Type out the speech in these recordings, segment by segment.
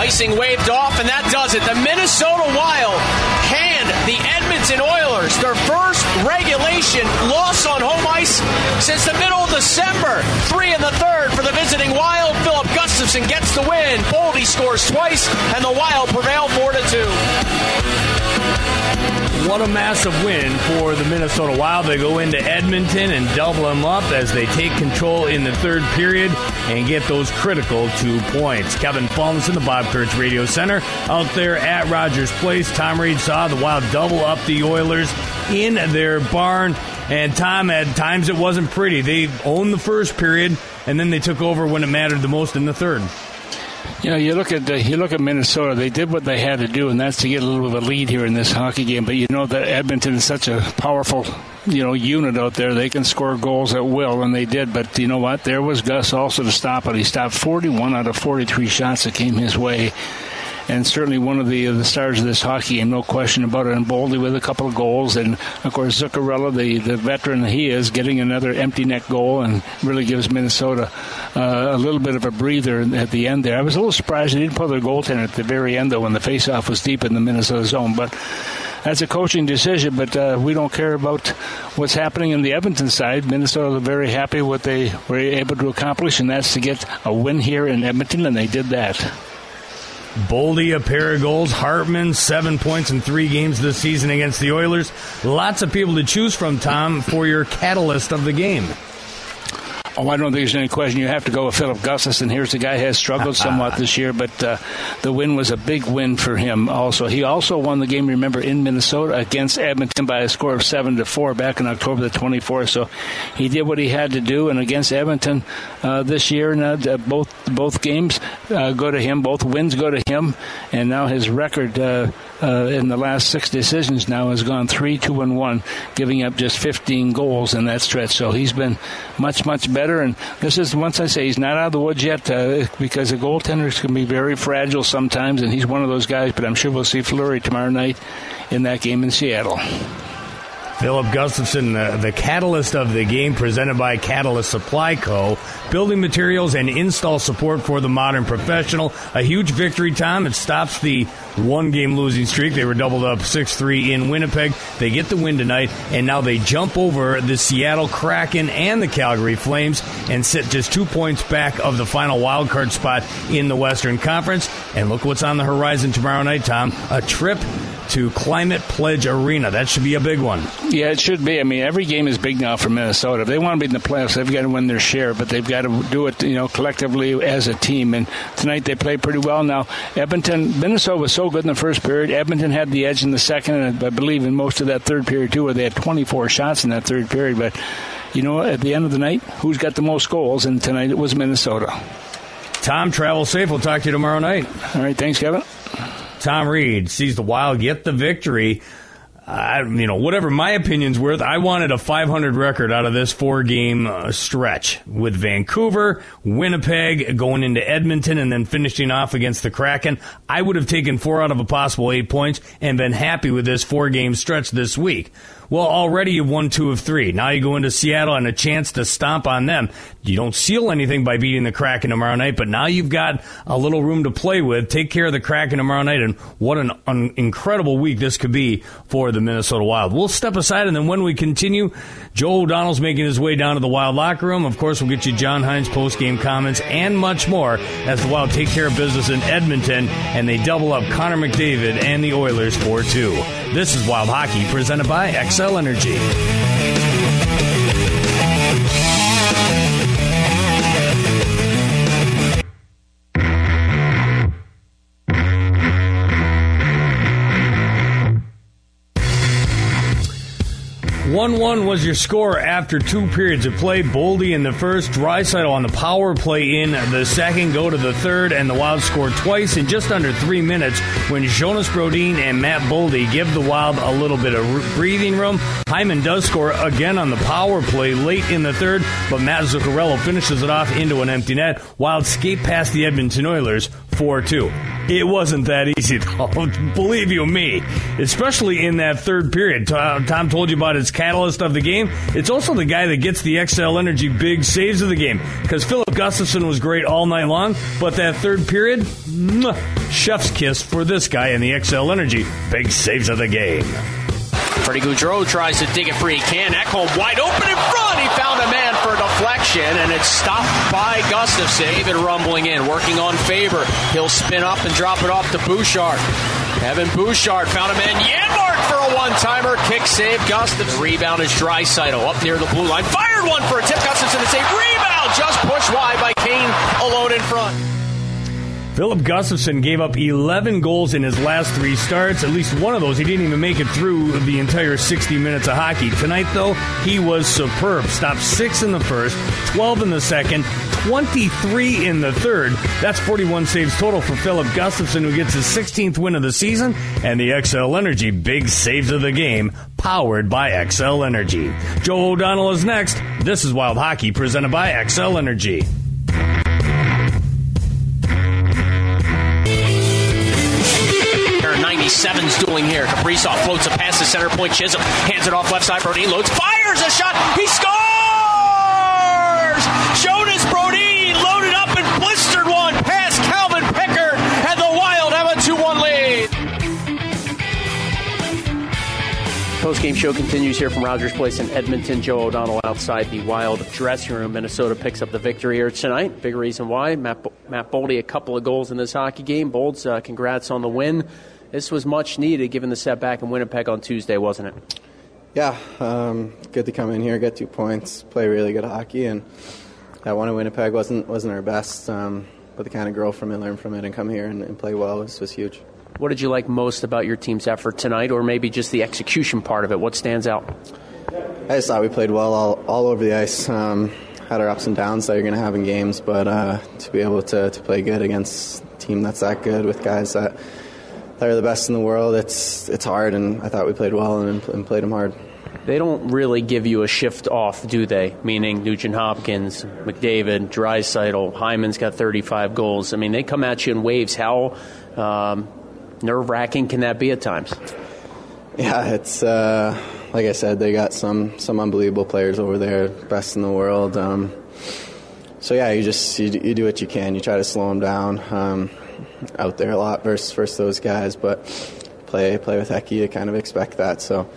Icing waved off, and that does it. The Minnesota Wild hand the Edmonton Oilers their first regulation loss on home ice since the middle of December. Three in the third for the visiting Wild. Filip Gustavsson gets the win. Boldy scores twice, and the Wild prevail 4 to 2. What a massive win for the Minnesota Wild. They go into Edmonton and double them up as they take control in the third period and get those critical two points. Kevin in the Bob Kurtz Radio Center, out there at Rogers Place. Tom Reed saw the Wild double up the Oilers in their barn. And Tom, at times it wasn't pretty. They owned the first period, and then they took over when it mattered the most in the third. You know, you look at you look at Minnesota. They did what they had to do, and that's to get a little bit of a lead here in this hockey game. But you know that Edmonton is such a powerful, you know, unit out there. They can score goals at will, and they did. But you know what? There was Gus also to stop it. He stopped 41 out of 43 shots that came his way and certainly one of the the stars of this hockey game, no question about it. And Boldy with a couple of goals, and of course Zuccarello, the the veteran he is, getting another empty net goal, and really gives Minnesota uh, a little bit of a breather at the end there. I was a little surprised they didn't put their goaltender at the very end though, when the faceoff was deep in the Minnesota zone, but that's a coaching decision, but uh, we don't care about what's happening in the Edmonton side. Minnesota are very happy what they were able to accomplish, and that's to get a win here in Edmonton, and they did that. Boldy, a pair of goals. Hartman, seven points in three games this season against the Oilers. Lots of people to choose from, Tom, for your catalyst of the game. Oh, I don't think there's any question. You have to go with Filip Gustavsson. Here's the guy who has struggled somewhat this year, but uh, the win was a big win for him. Also, he also won the game. Remember in Minnesota against Edmonton by a score of seven to four back in October the 24th. So he did what he had to do, and against Edmonton uh, this year, and uh, both both games uh, go to him. Both wins go to him, and now his record uh, in the last six decisions now has gone three, two, and one, giving up just 15 goals in that stretch. So he's been much, much better. And this is once I say he's not out of the woods yet uh, because the goaltenders can be very fragile sometimes, and he's one of those guys. But I'm sure we'll see Fleury tomorrow night in that game in Seattle. Filip Gustavsson, uh, the catalyst of the game, presented by Catalyst Supply Co. Building materials and install support for the modern professional. A huge victory, Tom. It stops the one game losing streak. They were doubled up 6 3 in Winnipeg. They get the win tonight, and now they jump over the Seattle Kraken and the Calgary Flames and sit just two points back of the final wild card spot in the Western Conference. And look what's on the horizon tomorrow night, Tom. A trip to Climate Pledge Arena. That should be a big one. Yeah, it should be. I mean, every game is big now for Minnesota. If they want to be in the playoffs, they've got to win their share, but they've got to do it, you know, collectively as a team. And tonight they played pretty well. Now, Edmonton, Minnesota was so good in the first period. Edmonton had the edge in the second, and I believe in most of that third period too, where they had 24 shots in that third period. But you know, at the end of the night, who's got the most goals? And tonight it was Minnesota. Tom, travel safe. We'll talk to you tomorrow night. All right. Thanks, Kevin. Tom Reed sees the Wild get the victory. I, you know, whatever my opinion's worth, I wanted a 500 record out of this four game uh, stretch with Vancouver, Winnipeg, going into Edmonton, and then finishing off against the Kraken. I would have taken four out of a possible eight points and been happy with this four game stretch this week. Well, already you've won two of three. Now you go into Seattle and a chance to stomp on them. You don't seal anything by beating the Kraken tomorrow night, but now you've got a little room to play with. Take care of the Kraken tomorrow night, and what an, an incredible week this could be for the Minnesota Wild. We'll step aside, and then when we continue, Joe O'Donnell's making his way down to the Wild locker room. Of course, we'll get you John Hynes post game comments and much more as the Wild take care of business in Edmonton, and they double up Connor McDavid and the Oilers 4 2. This is Wild Hockey presented by Xcel Energy. 1 1 was your score after two periods of play. Boldy in the first, Draisaitl on the power play in the second, go to the third, and the Wild scored twice in just under three minutes when Jonas Brodin and Matt Boldy give the Wild a little bit of breathing room. Hyman does score again on the power play late in the third, but Matt Zuccarello finishes it off into an empty net. Wild skate past the Edmonton Oilers 4 2. It wasn't that easy, though. Believe you me, especially in that third period. Uh, Tom told you about his catalyst of the game. It's also the guy that gets the Xcel Energy big saves of the game because Filip Gustavsson was great all night long, but that third period, chef's kiss for this guy in the Xcel Energy big saves of the game. Freddie Gaudreau tries to dig it free. He can. Ekholm wide open in front. He found a man for a deflection, and it's stopped by Gustavsson. David rumbling in, working on Faber. He'll spin up and drop it off to Bouchard. Evan Bouchard found a man. Janmark for a one-timer. Kick save. Gustavsson. Rebound is Draisaitl up near the blue line. Fired one for a tip. Gustavsson to save. Rebound just pushed wide by Kane alone in front. Filip Gustavsson gave up 11 goals in his last three starts. At least one of those, he didn't even make it through the entire 60 minutes of hockey. Tonight, though, he was superb. Stopped six in the first, 12 in the second, 23 in the third. That's 41 saves total for Filip Gustavsson, who gets his 16th win of the season, and the Xcel Energy big saves of the game, powered by Xcel Energy. Joe O'Donnell is next. This is Wild Hockey, presented by Xcel Energy. 97's dueling here. Kaprizov floats a pass to center point. Chisholm hands it off left side. Brodin loads, fires a shot. He scores! Jonas Brodin loaded up and blistered one past Calvin Pickard, and the Wild have a 2 1 lead. Post-game show continues here from Rogers Place in Edmonton. Joe O'Donnell outside the Wild dressing room. Minnesota picks up the victory here tonight. Big reason why. Matt, Matt Boldy, a couple of goals in this hockey game. Bolds, uh, congrats on the win this was much needed given the setback in Winnipeg on Tuesday, wasn't it? Yeah, um, good to come in here, get two points, play really good hockey, and that one in Winnipeg wasn't wasn't our best, um, but the kind of grow from it, learn from it, and come here and, and play well was, was huge. What did you like most about your team's effort tonight, or maybe just the execution part of it? What stands out? I just thought we played well all, all over the ice. Um, had our ups and downs that you're going to have in games, but uh, to be able to, to play good against a team that's that good with guys that they're the best in the world. It's it's hard, and I thought we played well and, and played them hard. They don't really give you a shift off, do they? Meaning Nugent Hopkins, McDavid, Draisaitl, Hyman's got 35 goals. I mean, they come at you in waves. How um, nerve wracking can that be at times? Yeah, it's uh, like I said, they got some some unbelievable players over there, best in the world. Um, so yeah, you just you, you, do what you can. You try to slow them down. Um, out there a lot versus versus those guys. But play play with Eki, you kind of expect that. So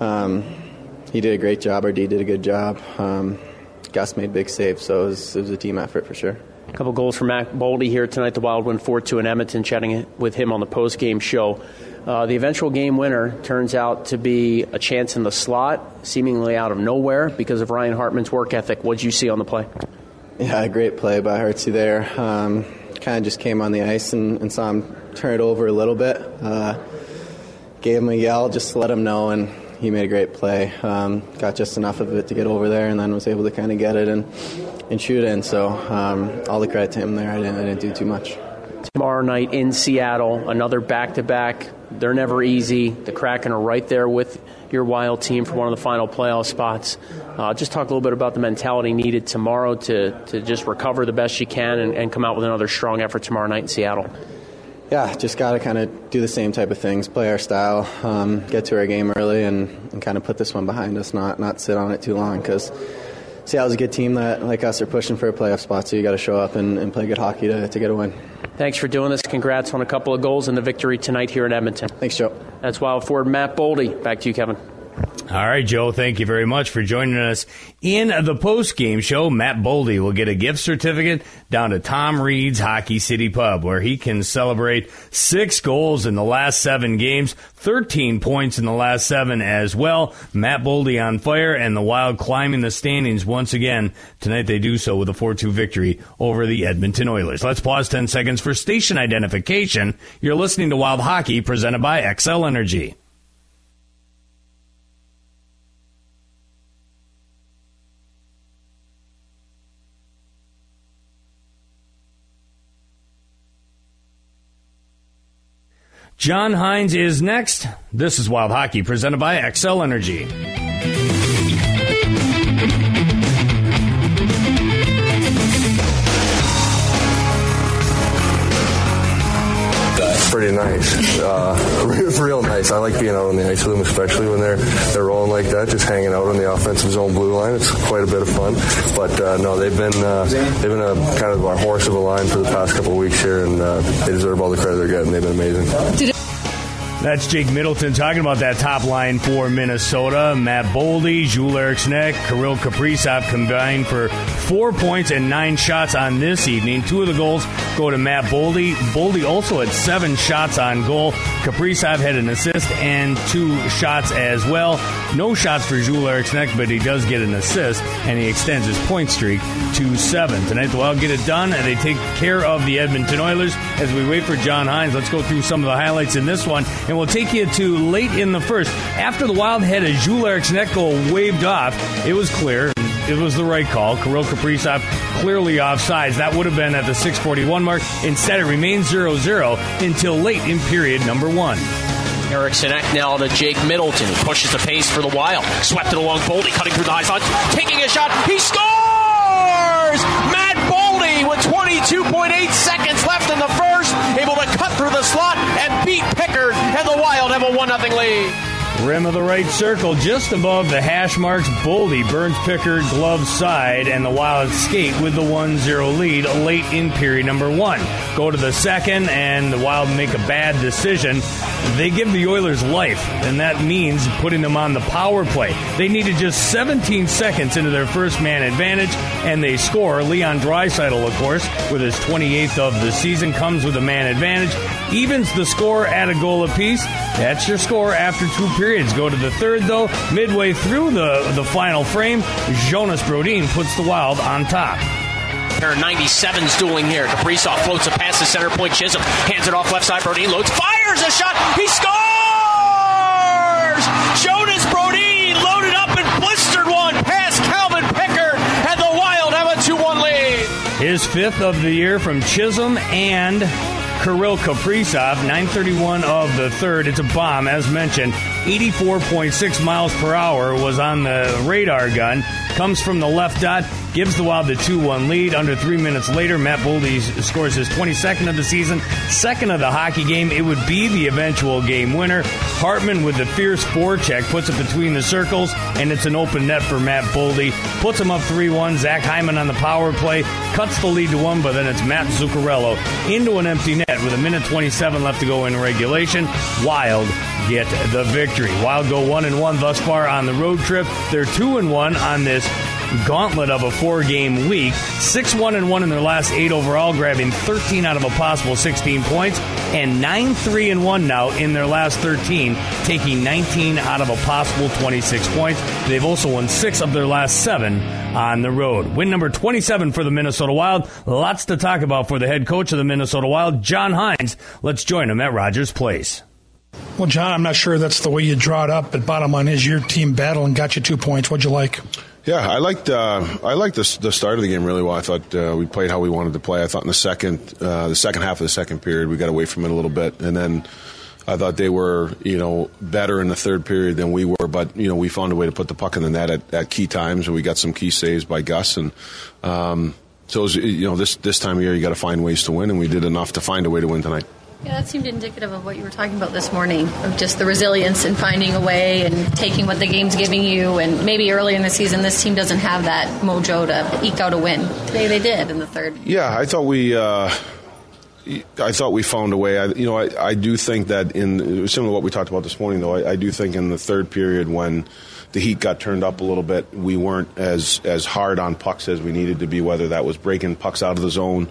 um, he did a great job. Our D did a good job. Um, Gus made big saves, so it was, it was a team effort for sure. A couple goals from Matt Boldy here tonight. The Wild win 4 2 in Edmonton, chatting with him on the post game show. Uh, the eventual game winner turns out to be a chance in the slot, seemingly out of nowhere because of Ryan Hartman's work ethic. What did you see on the play? Yeah, great play by Hartsey there. Um, kind of just came on the ice and, and, saw him turn it over a little bit. Uh, gave him a yell just to let him know, and he made a great play. Um, got just enough of it to get over there, and then was able to kind of get it and, and shoot in. So um, all the credit to him there. I didn't, I didn't do too much. Tomorrow night in Seattle, another back to back. They're never easy. The Kraken are right there with your Wild team for one of the final playoff spots. Uh, just talk a little bit about the mentality needed tomorrow to, to just recover the best you can and, and come out with another strong effort tomorrow night in Seattle. Yeah, just got to kind of do the same type of things, play our style, um, get to our game early, and, and kind of put this one behind us, not not sit on it too long because. Seattle's a good team that, like us, are pushing for a playoff spot, so you got to show up and, and play good hockey to, to get a win. Thanks for doing this. Congrats on a couple of goals and the victory tonight here in Edmonton. Thanks, Joe. That's Wild Ford Matt Boldy. Back to you, Kevin. All right, Joe, thank you very much for joining us in the post game show. Matt Boldy will get a gift certificate down to Tom Reed's Hockey City Pub, where he can celebrate six goals in the last seven games, 13 points in the last seven as well. Matt Boldy on fire and the Wild climbing the standings once again. Tonight they do so with a 4 2 victory over the Edmonton Oilers. Let's pause 10 seconds for station identification. You're listening to Wild Hockey presented by Xcel Energy. John Hynes is next. This is Wild Hockey presented by Xcel Energy. Pretty nice. Uh, real nice. I like being out on the ice with them, especially when they're they're rolling like that, just hanging out on the offensive zone blue line. It's quite a bit of fun. But uh, no, they've been uh, they've been a kind of our horse of a line for the past couple of weeks here, and uh, they deserve all the credit they're getting. They've been amazing. That's Jake Middleton talking about that top line for Minnesota. Matt Boldy, Joel Eriksson, Kirill Kaprizov combined for four points and nine shots on this evening. Two of the goals go to Matt Boldy. Boldy also had seven shots on goal. Kaprizov had an assist and two shots as well. No shots for Joel Eriksson, but he does get an assist, and he extends his point streak to seven. Tonight, the Wild get it done, and they take care of the Edmonton Oilers. As we wait for John Hynes, let's go through some of the highlights in this one. And we'll take you to late in the first. After the Wild had a Joel Eriksson goal waved off, it was clear. It was the right call. Kirill Kaprizov clearly offsides. That would have been at the 641 mark. Instead, it remains 0 0 until late in period number one. Eriksson now to Jake Middleton. He pushes the pace for the Wild. Swept it along Boldy, cutting through the high spots, taking a shot. He scores! Matt Boldy with 22.8 seconds left in the first, able to cut through the slot and beat Pickard, and the Wild have a 1 0 lead. Rim of the right circle, just above the hash marks. Boldy burns Pickard glove side, and the Wild skate with the 1 0 lead late in period number one. Go to the second, and the Wild make a bad decision. They give the Oilers life, and that means putting them on the power play. They needed just 17 seconds into their first man advantage, and they score. Leon Draisaitl, of course, with his 28th of the season, comes with a man advantage, evens the score at a goal apiece. That's your score after two periods. Go to the third, though. Midway through the, the final frame, Jonas Brodin puts the Wild on top. Pair of 97s dueling here. Kaprizov floats a pass to center point. Chisholm hands it off left side. Brodin loads, fires a shot. He scores! Jonas Brodin loaded up and blistered one past Calvin Pickard, and the Wild have a 2 1 lead. His fifth of the year from Chisholm and Kirill Kaprizov, 931 of the third. It's a bomb, as mentioned. 84.6 miles per hour was on the radar gun. Comes from the left dot, gives the Wild the 2 1 lead. Under three minutes later, Matt Boldy scores his 22nd of the season, second of the hockey game. It would be the eventual game winner. Hartman with the fierce forecheck puts it between the circles, and it's an open net for Matt Boldy. Puts him up 3 1. Zach Hyman on the power play cuts the lead to one, but then it's Matt Zuccarello into an empty net with a minute 27 left to go in regulation. Wild get the victory. Wild go one and one thus far on the road trip. They're two and one on this gauntlet of a four game week. 6 1 and 1 in their last eight overall, grabbing 13 out of a possible 16 points, and 9 3 and 1 now in their last 13, taking 19 out of a possible 26 points. They've also won six of their last seven on the road. Win number 27 for the Minnesota Wild. Lots to talk about for the head coach of the Minnesota Wild, John Hynes. Let's join him at Rogers Place. Well, John, I'm not sure that's the way you draw it up, but bottom line is your team battled and got you two points. What'd you like? Yeah, I liked uh, I liked the, the start of the game really well. I thought uh, we played how we wanted to play. I thought in the second uh, the second half of the second period we got away from it a little bit, and then I thought they were you know better in the third period than we were. But you know we found a way to put the puck in the net at, at key times, and we got some key saves by Gus and. Um, so was, you know this this time of year you got to find ways to win, and we did enough to find a way to win tonight. Yeah, that seemed indicative of what you were talking about this morning, of just the resilience and finding a way and taking what the game's giving you. And maybe early in the season, this team doesn't have that mojo to eke out a win. Today they did in the third. Yeah, I thought we. Uh, I thought we found a way. I, you know, I, I do think that in similar to what we talked about this morning, though, I, I do think in the third period when the heat got turned up a little bit, we weren't as as hard on pucks as we needed to be. Whether that was breaking pucks out of the zone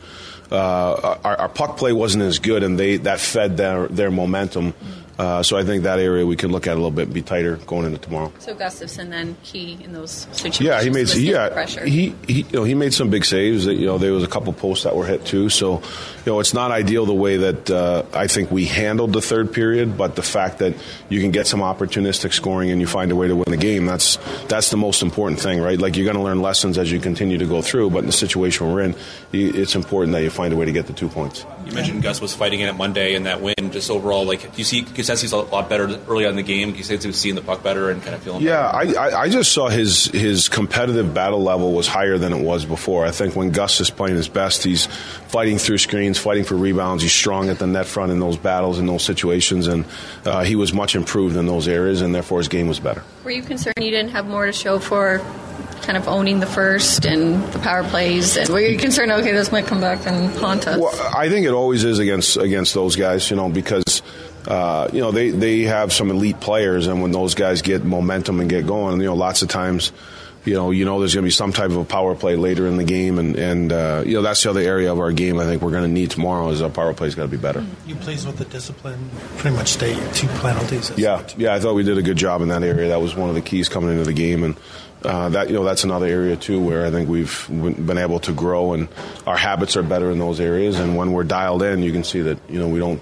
uh, our, our, puck play wasn't as good, and they that fed their their momentum. Uh, so I think that area we could look at a little bit and be tighter going into tomorrow. So Gustavsson then key in those situations. Yeah, he made yeah he, he you know he made some big saves. That, You know there was a couple posts that were hit too. So you know it's not ideal the way that uh, I think we handled the third period, but the fact that you can get some opportunistic scoring and you find a way to win the game that's that's the most important thing, right? Like you're going to learn lessons as you continue to go through, but in the situation we're in, it's important that you find a way to get the two points. You mentioned Gus was fighting in it Monday and that win. Just overall, like do you see you sense he's a lot better early on in the game? He sense he was seeing the puck better and kind of feeling. Yeah, I, I, I just saw his his competitive battle level was higher than it was before. I think when Gus is playing his best, he's fighting through screens, fighting for rebounds. He's strong at the net front in those battles in those situations, and uh, he was much improved in those areas, and therefore his game was better. Were you concerned you didn't have more to show for kind of owning the first and the power plays? And were you concerned, okay, this might come back and haunt us? Well, I think it always is against against those guys, you know, because uh, you know they they have some elite players, and when those guys get momentum and get going, you know, lots of times. You know, you know, there's going to be some type of a power play later in the game, and and uh, you know that's the other area of our game. I think we're going to need tomorrow is our power play's got to be better. You pleased with the discipline? Pretty much stay two penalties. Yeah, yeah, I thought we did a good job in that area. That was one of the keys coming into the game, and uh, that you know that's another area too where I think we've been able to grow, and our habits are better in those areas. And when we're dialed in, you can see that you know we don't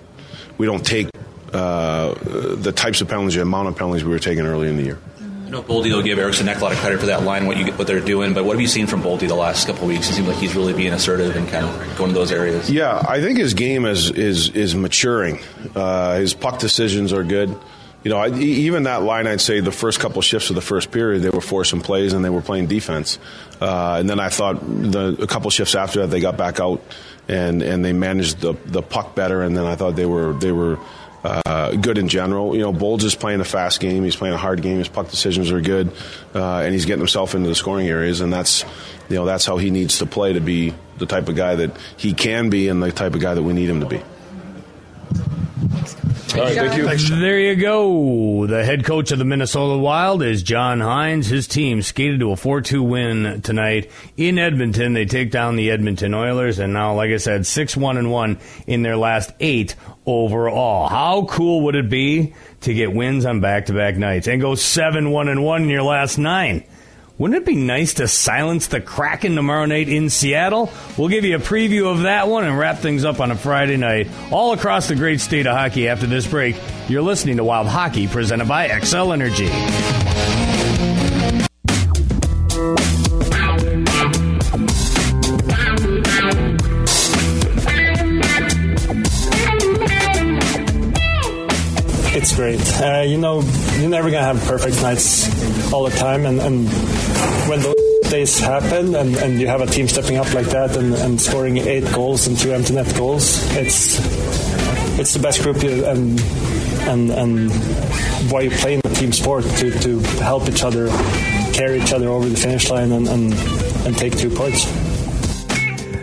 we don't take uh, the types of penalties, the amount of penalties we were taking early in the year. I know Boldy will give Eriksson Ek a lot of credit for that line, what you what they're doing. But what have you seen from Boldy the last couple of weeks? It seems like he's really being assertive and kind of going to those areas. Yeah, I think his game is is is maturing. Uh, his puck decisions are good. You know, I, even that line, I'd say the first couple shifts of the first period, they were forcing plays and they were playing defense. Uh, and then I thought the, a couple shifts after that, they got back out and, and they managed the, the puck better. And then I thought they were they were uh, good in general. You know, Bolds is playing a fast game. He's playing a hard game. His puck decisions are good, uh, and he's getting himself into the scoring areas. And that's, you know, that's how he needs to play to be the type of guy that he can be, and the type of guy that we need him to be. All right, thank you. There you go. The head coach of the Minnesota Wild is John Hynes. His team skated to a 4-2 win tonight in Edmonton. They take down the Edmonton Oilers, and now, like I said, 6-1 and 1 in their last eight overall. How cool would it be to get wins on back-to-back nights and go 7-1 and 1 in your last nine? Wouldn't it be nice to silence the Kraken tomorrow night in Seattle? We'll give you a preview of that one and wrap things up on a Friday night all across the great state of hockey after this break. You're listening to Wild Hockey presented by Xcel Energy. Great. Uh, you know, you're never gonna have perfect nights all the time, and, and when those days happen, and, and you have a team stepping up like that and, and scoring eight goals and two empty net goals, it's it's the best group, you, and and and why you play in a team sport to to help each other carry each other over the finish line and and, and take two points.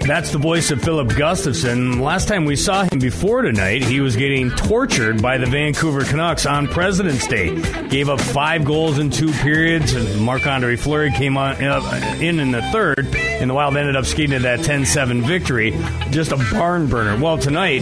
That's the voice of Filip Gustavsson. Last time we saw him before tonight, he was getting tortured by the Vancouver Canucks on President's Day. Gave up five goals in two periods, and Marc Andre Fleury came on, uh, in in the third, and the Wild ended up skating to that 10 7 victory. Just a barn burner. Well, tonight,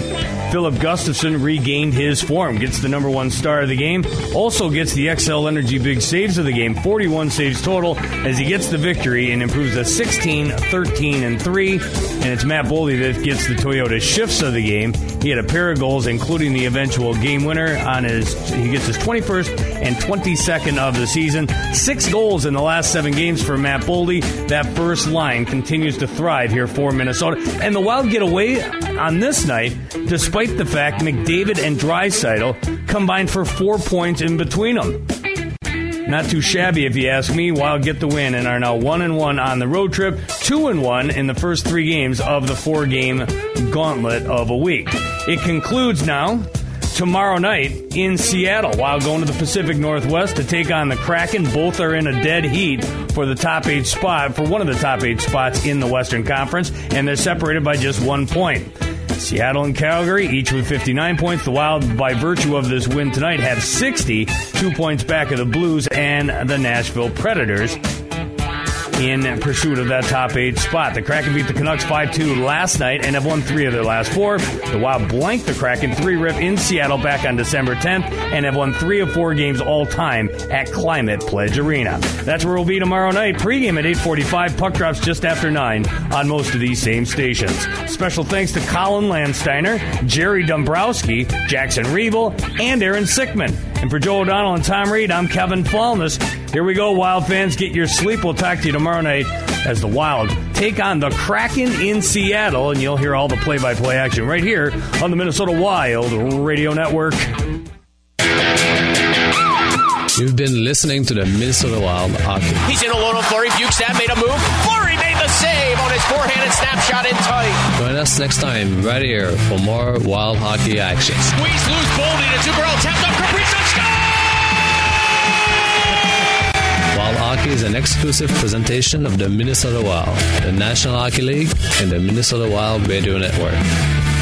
Filip Gustavsson regained his form, gets the number one star of the game, also gets the Xcel Energy big saves of the game, 41 saves total, as he gets the victory and improves to 16, 13, and 3 and it's Matt Boldy that gets the Toyota shifts of the game. He had a pair of goals, including the eventual game winner on his. He gets his 21st and 22nd of the season. Six goals in the last seven games for Matt Boldy. That first line continues to thrive here for Minnesota, and the Wild get away on this night, despite the fact McDavid and Draisaitl combined for four points in between them. Not too shabby, if you ask me. Wild get the win and are now one and one on the road trip, two and one in the first three games of the four game gauntlet of a week. It concludes now tomorrow night in Seattle while going to the Pacific Northwest to take on the Kraken. Both are in a dead heat for the top eight spot, for one of the top eight spots in the Western Conference, and they're separated by just one point. Seattle and Calgary, each with 59 points. The Wild, by virtue of this win tonight, have 60, two points back of the Blues and the Nashville Predators in pursuit of that top eight spot. The Kraken beat the Canucks 5 2 last night and have won three of their last four. The Wild blanked the Kraken 3 rip in Seattle back on December 10th and have won three of four games all time at Climate Pledge Arena. That's where we'll be tomorrow night. Pregame at 845. Puck drops just after 9 on most of these same stations. Special thanks to Colin Landsteiner, Jerry Dombrowski, Jackson Revel, and Aaron Sickman. And for Joe O'Donnell and Tom Reed, I'm Kevin Falness. Here we go, Wild fans. Get your sleep. We'll talk to you tomorrow night as the Wild take on the Kraken in Seattle, and you'll hear all the play by play action right here on the Minnesota Wild Radio Network. You've been listening to the Minnesota Wild Hockey. He's in alone on Fleury. Bukestad made a move. Fleury made the save on his forehanded snapshot in tight. Join us next time right here for more Wild Hockey action. Squeeze loose Boldy to Zuccarello. Tapped up Kaprizov. Score! Wild Hockey is an exclusive presentation of the Minnesota Wild, the National Hockey League, and the Minnesota Wild Radio Network.